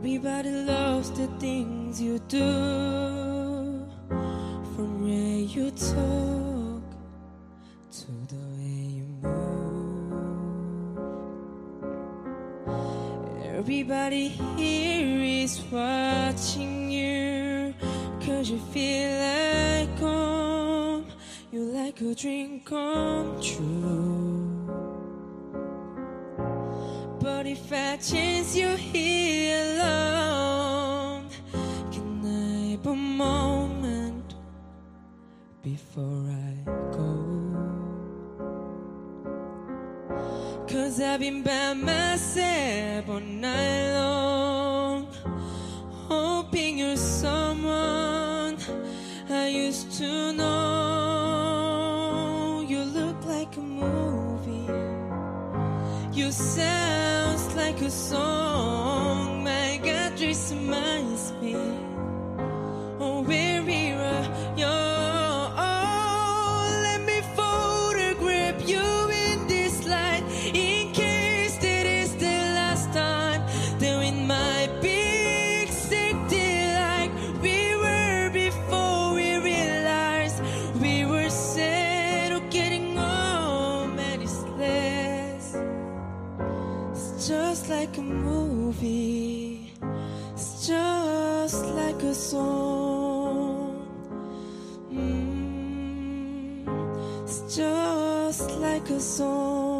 Everybody loves the things you do, from where you talk to the way you move. Everybody here is watching you, cause you feel like home, You're like a dream come true. But if I chance you here before I go? Cause I've been by myself all night long, hoping you're someone I used to know. You look like a movie. You sound like a song. Just like a movie. It's just like a song. Mm, it's just like a song.